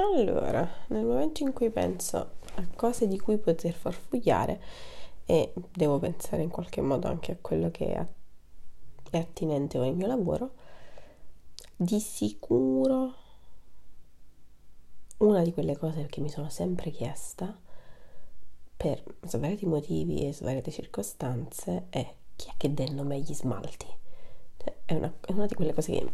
Allora, nel momento in cui penso a cose di cui poter farfugliare e devo pensare in qualche modo anche a quello che è attinente al mio lavoro, di sicuro una di quelle cose che mi sono sempre chiesta per svariati motivi e svariate circostanze è chi è che dà il nome agli smalti? Cioè, è, una, è una di quelle cose che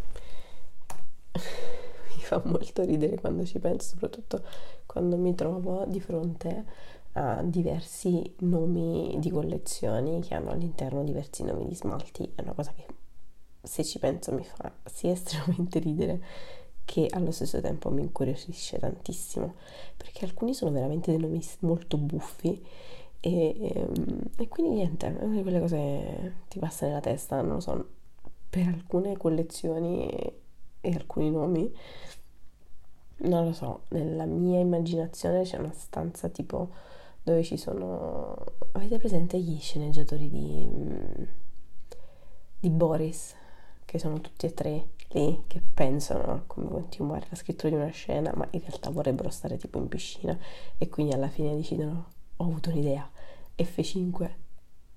fa molto ridere quando ci penso, soprattutto quando mi trovo di fronte a diversi nomi di collezioni che hanno all'interno diversi nomi di smalti. È una cosa che se ci penso mi fa sia estremamente ridere che allo stesso tempo mi incuriosisce tantissimo perché alcuni sono veramente dei nomi molto buffi e, ehm, e, quindi niente, è una di quelle cose che ti passa nella testa, non lo so, per alcune collezioni e, e alcuni nomi, non lo so, nella mia immaginazione c'è una stanza tipo dove ci sono... Avete presente gli sceneggiatori di, di Boris? Che sono tutti e tre lì che pensano a come continuare la scrittura di una scena, ma in realtà vorrebbero stare tipo in piscina e quindi alla fine decidono ho avuto un'idea, F5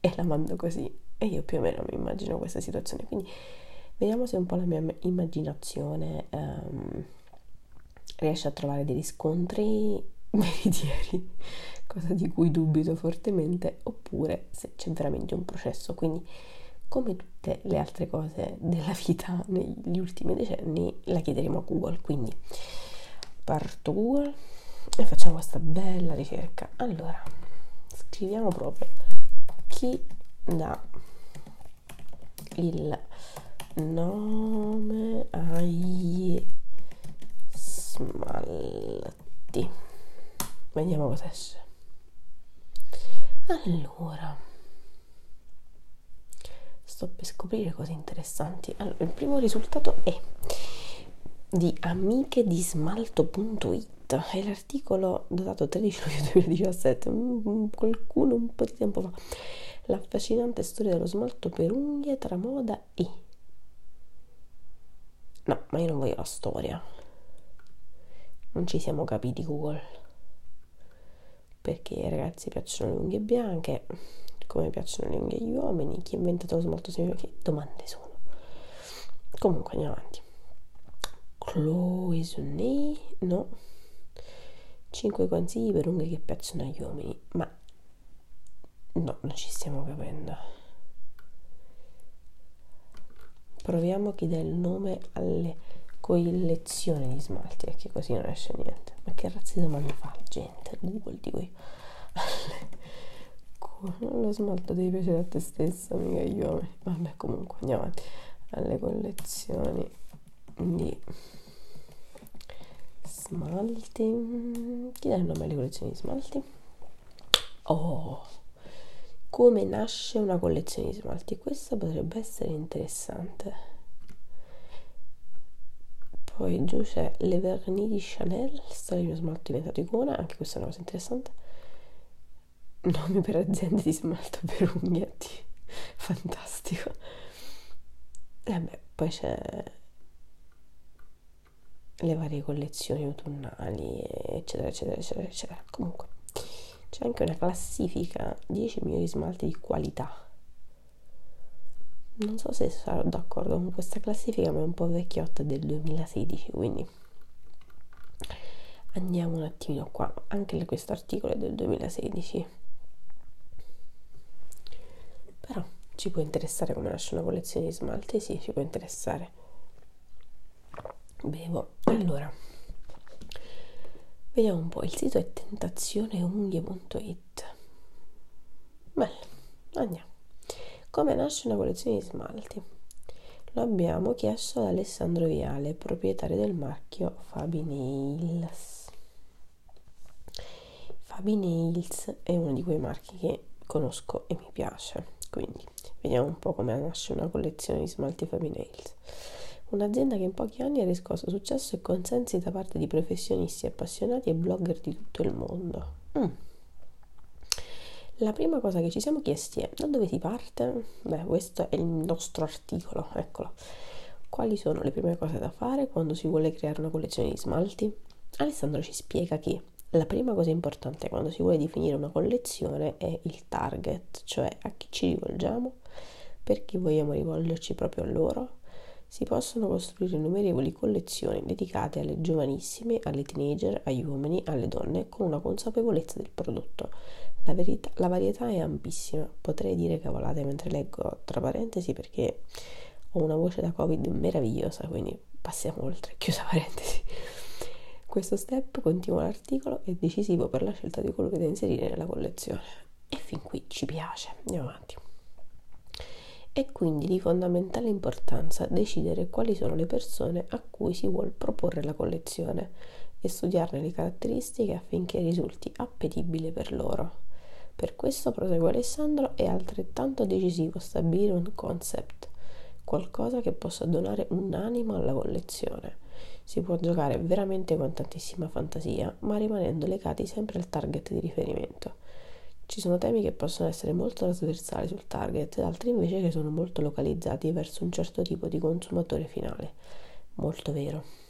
e la mando così. E io più o meno mi immagino questa situazione. Quindi vediamo se un po' la mia immaginazione um, riesce a trovare dei riscontri veritieri, cosa di cui dubito fortemente, oppure se c'è veramente un processo. Quindi come tutte le altre cose della vita negli ultimi decenni, la chiederemo a Google. Quindi parto Google e facciamo questa bella ricerca. Allora, scriviamo proprio chi dà il nome ai smalti. Vediamo cosa esce. Allora sto per scoprire cose interessanti. Allora, il primo risultato è di amichedismalto.it è l'articolo datato 13 luglio 2017 qualcuno un po' di tempo fa l'affascinante storia dello smalto per unghie tra moda e no ma io non voglio la storia non ci siamo capiti Google perché ai ragazzi piacciono le unghie bianche come piacciono le unghie agli uomini, chi ha inventato lo smalto semino, che domande sono. Comunque andiamo avanti. Chloe Sunny, no. 5 consigli per unghie che piacciono agli uomini, ma no, non ci stiamo capendo. Proviamo chi dà il nome alle collezioni di smalti, perché così non esce niente. Ma che razza di domande fa gente? Google dico io. lo smalto devi piacere a te stessa, mica uomini. Vabbè, comunque andiamo avanti alle collezioni di smalti. Chi dà il nome alle collezioni di smalti? Oh, come nasce una collezione di smalti? Questo potrebbe essere interessante. Poi giù c'è Le Vernis di Chanel, storia di uno smalto diventato icona, anche questa è una cosa interessante. Nomi per aziende di smalto per unghetti fantastico. E beh poi c'è le varie collezioni autunnali eccetera eccetera eccetera eccetera. Comunque c'è anche una classifica 10 migliori smalti di qualità non so se sarò d'accordo con questa classifica ma è un po' vecchiotta del 2016 quindi andiamo un attimino qua anche questo articolo è del 2016 però ci può interessare come nasce una collezione di smalti? Sì, ci può interessare. Bevo. Allora, vediamo un po'. Il sito è tentazioneunghie.it. Bene, andiamo. Come nasce una collezione di smalti? Lo abbiamo chiesto ad Alessandro Viale, proprietario del marchio Fabi Nails. Fabi Nails è uno di quei marchi che conosco e mi piace quindi vediamo un po' come nasce una collezione di smalti Fabi Nails. Un'azienda che in pochi anni ha riscosso successo e consensi da parte di professionisti appassionati e blogger di tutto il mondo. Mm. La prima cosa che ci siamo chiesti è da dove si parte? Beh, questo è il nostro articolo, eccolo. Quali sono le prime cose da fare quando si vuole creare una collezione di smalti? Alessandro ci spiega che la prima cosa importante quando si vuole definire una collezione è il target, cioè a chi ci rivolgiamo, perché vogliamo rivolgerci proprio a loro. Si possono costruire innumerevoli collezioni dedicate alle giovanissime, alle teenager, agli uomini, alle donne, con una consapevolezza del prodotto. La, verità, la varietà è ampissima, potrei dire cavolate mentre leggo tra parentesi perché ho una voce da covid meravigliosa, quindi passiamo oltre, chiusa parentesi. Questo step, continua l'articolo, è decisivo per la scelta di colori da inserire nella collezione. E fin qui ci piace, andiamo avanti. È quindi di fondamentale importanza decidere quali sono le persone a cui si vuole proporre la collezione e studiarne le caratteristiche affinché risulti appetibile per loro. Per questo, prosegue Alessandro, è altrettanto decisivo stabilire un concept, qualcosa che possa donare un'anima alla collezione. Si può giocare veramente con tantissima fantasia, ma rimanendo legati sempre al target di riferimento. Ci sono temi che possono essere molto trasversali sul target, altri invece che sono molto localizzati verso un certo tipo di consumatore finale. Molto vero.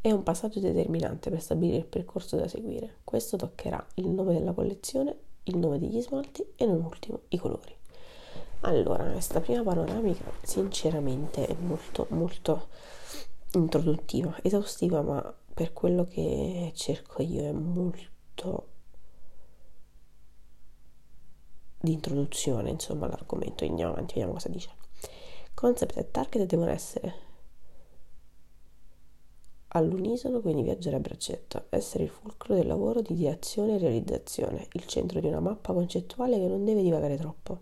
È un passaggio determinante per stabilire il percorso da seguire. Questo toccherà il nome della collezione, il nome degli smalti e non ultimo i colori. Allora, questa prima panoramica sinceramente è molto molto introduttiva, esaustiva, ma per quello che cerco io è molto di introduzione, insomma, all'argomento. Andiamo avanti, vediamo cosa dice. Concept e target devono essere all'unisono, quindi viaggiare a braccetto, essere il fulcro del lavoro di ideazione e realizzazione, il centro di una mappa concettuale che non deve divagare troppo.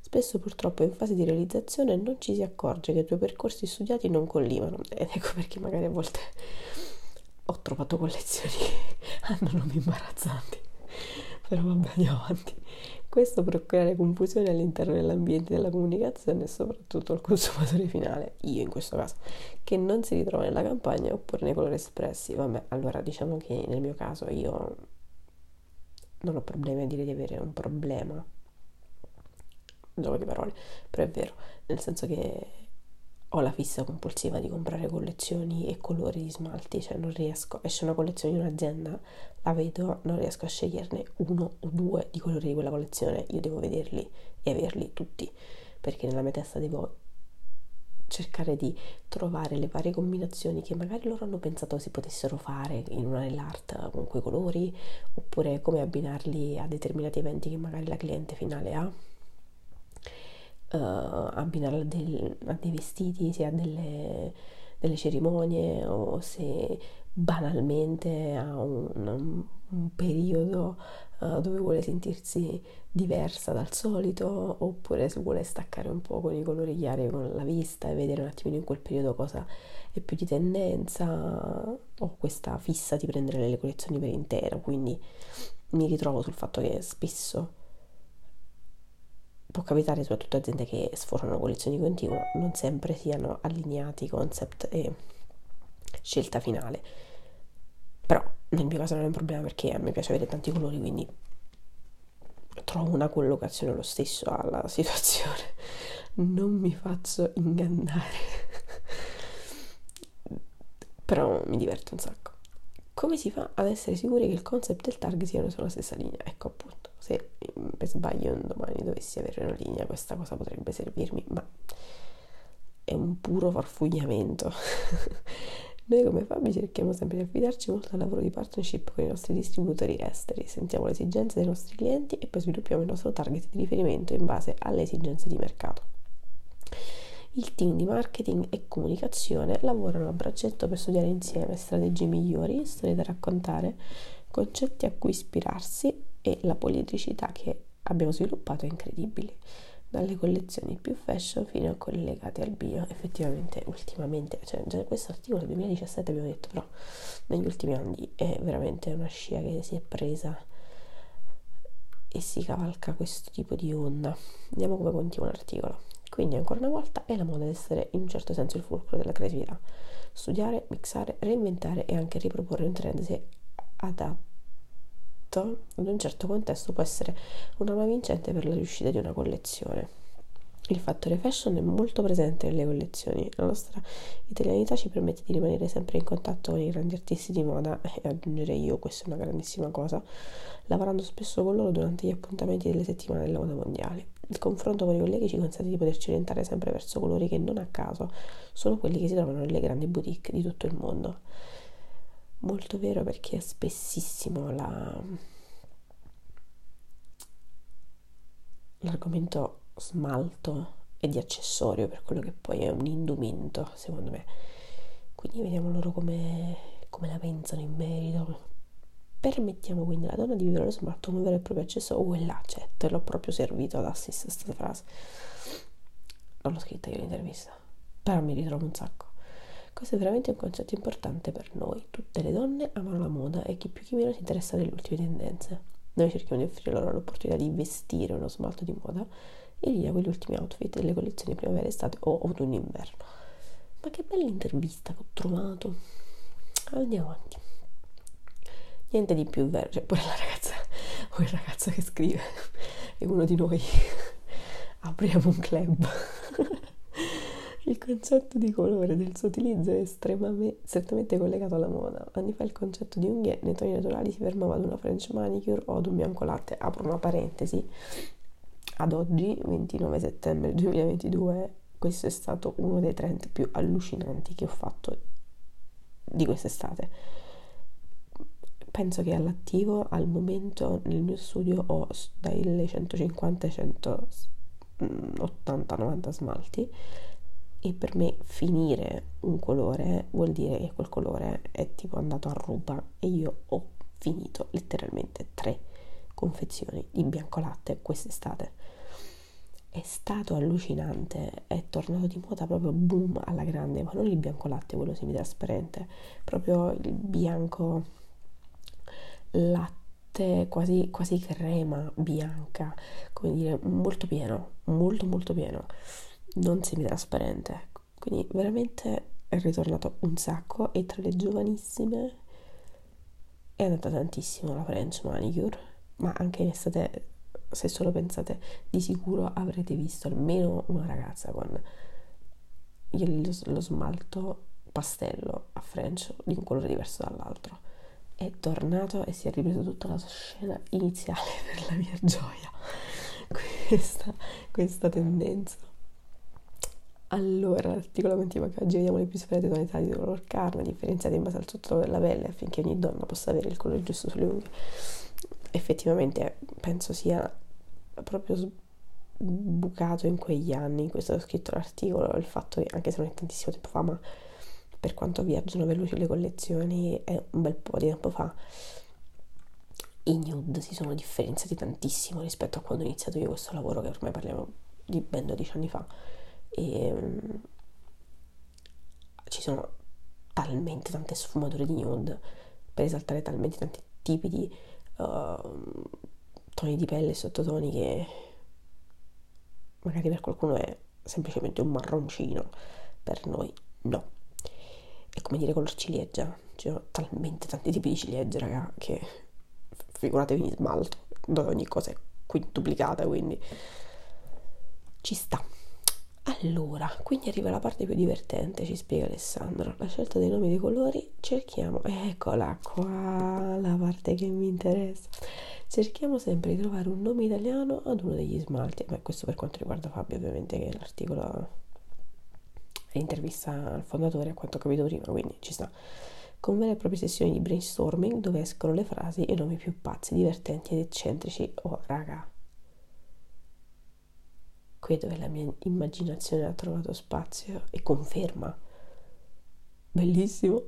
Spesso purtroppo in fase di realizzazione non ci si accorge che i tuoi percorsi studiati non collimano. Ed ecco perché magari a volte ho trovato collezioni che hanno nomi imbarazzanti. Però vabbè, andiamo avanti. Questo può creare confusione all'interno dell'ambiente della comunicazione e soprattutto al consumatore finale, io in questo caso, che non si ritrova nella campagna oppure nei colori espressi. Vabbè, allora diciamo che nel mio caso io non ho problemi a dire di avere un problema gioco di parole, però è vero, nel senso che ho la fissa compulsiva di comprare collezioni e colori di smalti, cioè non riesco, esce una collezione di un'azienda, la vedo, non riesco a sceglierne uno o due di colori di quella collezione, io devo vederli e averli tutti, perché nella mia testa devo cercare di trovare le varie combinazioni che magari loro hanno pensato si potessero fare in una nell'art con quei colori, oppure come abbinarli a determinati eventi che magari la cliente finale ha uh, abbinarla del, a dei vestiti, sia a delle, delle, cerimonie o se banalmente a un, un periodo uh, dove vuole sentirsi diversa dal solito oppure se vuole staccare un po' con i colori chiari con la vista e vedere un attimino in quel periodo cosa è più di tendenza ho questa fissa di prendere le collezioni per intero. Quindi mi ritrovo sul fatto che spesso può capitare soprattutto aziende che sforano collezioni continue, non sempre siano allineati concept e scelta finale. Però nel mio caso non è un problema perché a me piace avere tanti colori, quindi trovo una collocazione lo stesso alla situazione. Non mi faccio ingannare. Però mi diverto un sacco. Come si fa ad essere sicuri che il concept e il target siano sulla stessa linea? Ecco appunto se per sbaglio un domani dovessi avere una linea questa cosa potrebbe servirmi ma è un puro farfugliamento. Noi come Fabi cerchiamo sempre di affidarci molto al lavoro di partnership con i nostri distributori esteri. Sentiamo le esigenze dei nostri clienti e poi sviluppiamo il nostro target di riferimento in base alle esigenze di mercato il team di marketing e comunicazione lavorano a braccetto per studiare insieme strategie migliori, storie da raccontare, concetti a cui ispirarsi e la poliedricità che abbiamo sviluppato è incredibile. Dalle collezioni più fashion fino a quelle legate al bio effettivamente ultimamente cioè già questo articolo del 2017 abbiamo detto però negli ultimi anni è veramente una scia che si è presa e si cavalca questo tipo di onda. Vediamo come continua l'articolo quindi ancora una volta è la moda ad essere in un certo senso il fulcro della creatività studiare, mixare, reinventare e anche riproporre un trend se adatto in un certo contesto può essere un'arma vincente per la riuscita di una collezione. Il fattore fashion è molto presente nelle collezioni. La nostra italianità ci permette di rimanere sempre in contatto con i grandi artisti di moda e aggiungerei io, questa è una grandissima cosa, lavorando spesso con loro durante gli appuntamenti delle settimane della moda mondiale. Il confronto con i colleghi ci consente di poterci orientare sempre verso colori che non a caso sono quelli che si trovano nelle grandi boutique di tutto il mondo. Molto vero perché spessissimo la... l'argomento smalto e di accessorio per quello che poi è un indumento, secondo me. Quindi vediamo loro come, come la pensano in merito. Permettiamo quindi alla donna di vivere lo smalto come vero e proprio accessorio. Oh, e là, cioè, te l'ho proprio servito ad assist questa frase. Non l'ho scritta io l'intervista, però mi ritrovo un sacco. Questo è veramente un concetto importante per noi. Tutte le donne amano la moda e chi più chi meno si interessa delle ultime tendenze. Noi cerchiamo di offrire loro l'opportunità di vestire uno smalto di moda e via quegli ultimi outfit delle collezioni primavera-estate o autunno-inverno. Ma che bella intervista che ho trovato. Andiamo avanti. Niente di più vero, cioè pure la ragazza o il ragazzo che scrive è uno di noi. Apriamo un club. Il concetto di colore del suo utilizzo è estremamente, strettamente collegato alla moda. Anni fa il concetto di unghie nei toni naturali si fermava ad una French manicure o ad un bianco latte. Apro una parentesi. Ad oggi, 29 settembre 2022, questo è stato uno dei trend più allucinanti che ho fatto di quest'estate. Penso che all'attivo al momento nel mio studio ho dai 150 ai 180-90 smalti e per me finire un colore vuol dire che quel colore è tipo andato a ruba e io ho finito letteralmente tre confezioni di bianco latte quest'estate è stato allucinante è tornato di moda proprio boom alla grande ma non il bianco latte quello semitrasparente proprio il bianco latte quasi, quasi crema bianca come dire molto pieno molto molto pieno non semitrasparente. Quindi veramente è ritornato un sacco e tra le giovanissime è andata tantissimo la French Manicure, ma anche in estate, se solo pensate, di sicuro avrete visto almeno una ragazza con lo, lo smalto pastello a French di un colore diverso dall'altro. È tornato e si è ripreso tutta la scena iniziale per la mia gioia. Questa, questa tendenza. Allora, l'articolo continua che oggi vediamo le più svariate tonalità di color carne, differenziate in base al sottotono della pelle, affinché ogni donna possa avere il colore giusto sulle unghie. Effettivamente penso sia proprio bucato in quegli anni in è stato scritto l'articolo, il fatto che anche se non è tantissimo tempo fa, ma per quanto viaggiano veloci le collezioni, è un bel po' di tempo fa. I nude si sono differenziati tantissimo rispetto a quando ho iniziato io questo lavoro, che ormai parliamo di ben 12 anni fa e um, ci sono talmente tante sfumature di nude per esaltare talmente tanti tipi di uh, toni di pelle e sottotoni che magari per qualcuno è semplicemente un marroncino per noi no. È come dire color ciliegia ci sono talmente tanti tipi di ciliegia raga che figuratevi in smalto dove ogni cosa è quintuplicata quindi ci sta allora, quindi arriva la parte più divertente, ci spiega Alessandro. La scelta dei nomi dei colori, cerchiamo, eccola qua, la parte che mi interessa. Cerchiamo sempre di trovare un nome italiano ad uno degli smalti. Beh, questo per quanto riguarda Fabio, ovviamente, che l'articolo è intervista al fondatore, a quanto ho capito prima, quindi ci sta. Con vere e proprie sessioni di brainstorming dove escono le frasi e i nomi più pazzi, divertenti ed eccentrici. Oh, raga, qui è dove la mia immaginazione ha trovato spazio e conferma. Bellissimo.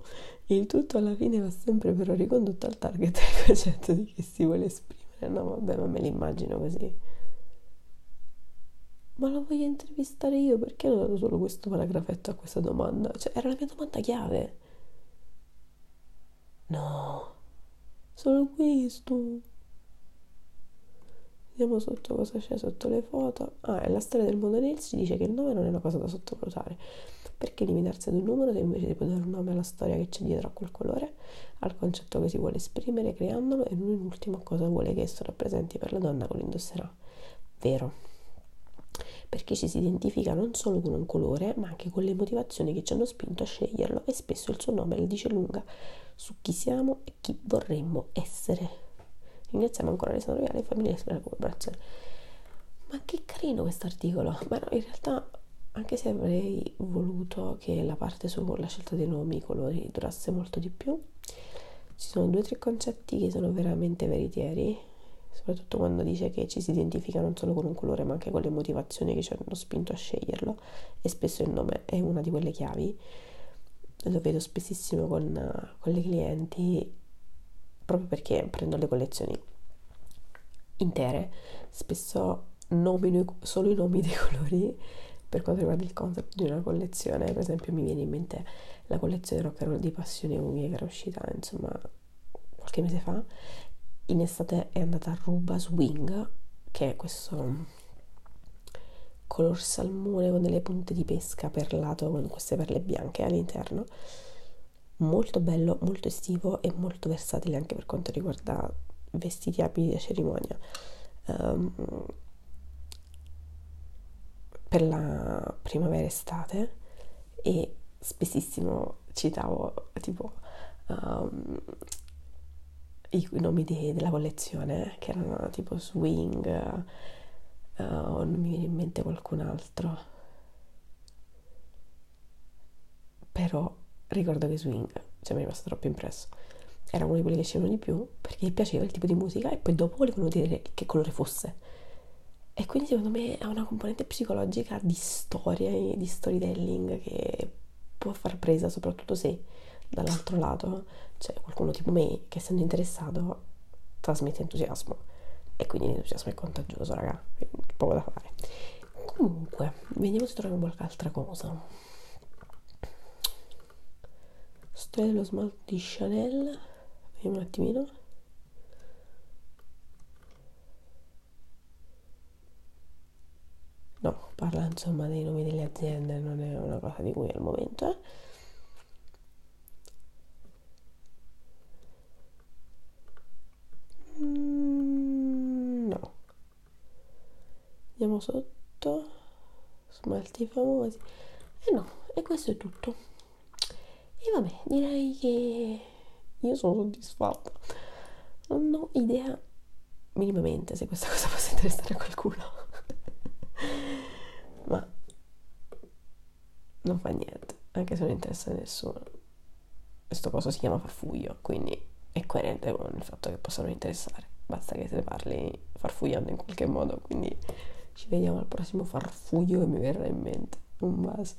Il tutto alla fine va sempre però ricondotto al target del concetto di che si vuole esprimere. No, vabbè, ma me l'immagino così. Ma la voglio intervistare io perché ho dato solo questo paragrafetto a questa domanda? Cioè, era la mia domanda chiave. No, solo questo. Vediamo sotto cosa c'è sotto le foto. Ah, la storia del mondo Nails ci dice che il nome non è una cosa da sottovalutare. Perché limitarsi ad un numero se invece di poter dare un nome alla storia che c'è dietro a quel colore, al concetto che si vuole esprimere creandolo e non in ultimo cosa vuole che esso rappresenti per la donna che lo indosserà. Vero. perché ci si identifica non solo con un colore, ma anche con le motivazioni che ci hanno spinto a sceglierlo e spesso il suo nome la dice lunga su chi siamo e chi vorremmo essere. Ringraziamo ancora Alessandro Viale e famiglia per la collaborazione. Ma che carino questo articolo! Ma no, in realtà, anche se avrei voluto che la parte sulla scelta dei nomi, i colori, durasse molto di più, ci sono due o tre concetti che sono veramente veritieri soprattutto quando dice che ci si identifica non solo con un colore ma anche con le motivazioni che ci hanno spinto a sceglierlo e spesso il nome è una di quelle chiavi lo vedo spessissimo con, con le clienti proprio perché prendo le collezioni intere spesso nomino solo i nomi dei colori per quanto riguarda il concept di una collezione per esempio mi viene in mente la collezione rock and roll di Passione Unghie che era uscita insomma qualche mese fa in estate è andata a Ruba Swing, che è questo color salmone con delle punte di pesca perlato con queste perle bianche all'interno. Molto bello, molto estivo e molto versatile anche per quanto riguarda vestiti abili da cerimonia. Um, per la primavera estate e spessissimo citavo tipo um, i nomi de- della collezione che erano tipo Swing uh, o non mi viene in mente qualcun altro però ricordo che Swing cioè mi è rimasto troppo impresso. Era uno di quelli che scendevano di più perché gli piaceva il tipo di musica e poi dopo volevano dire che colore fosse. E quindi secondo me ha una componente psicologica di storia e di storytelling che può far presa soprattutto se dall'altro lato c'è qualcuno tipo me che essendo interessato trasmette entusiasmo. E quindi l'entusiasmo è contagioso raga poco da fare. Comunque vediamo se troviamo qualche altra cosa storia dello smalto di Chanel. Vediamo un attimino. No parla insomma dei nomi delle aziende non è una cosa di cui al momento eh. Andiamo sotto. Smalti famosi. E no e questo è tutto e vabbè direi che io sono soddisfatta non ho idea minimamente se questa cosa possa interessare a qualcuno ma non fa niente anche se non interessa a nessuno questo coso si chiama farfuglio quindi è coerente con il fatto che possano interessare basta che se parli farfugliando in qualche modo quindi ci vediamo al prossimo farfuglio che mi verrà in mente. Un bacio.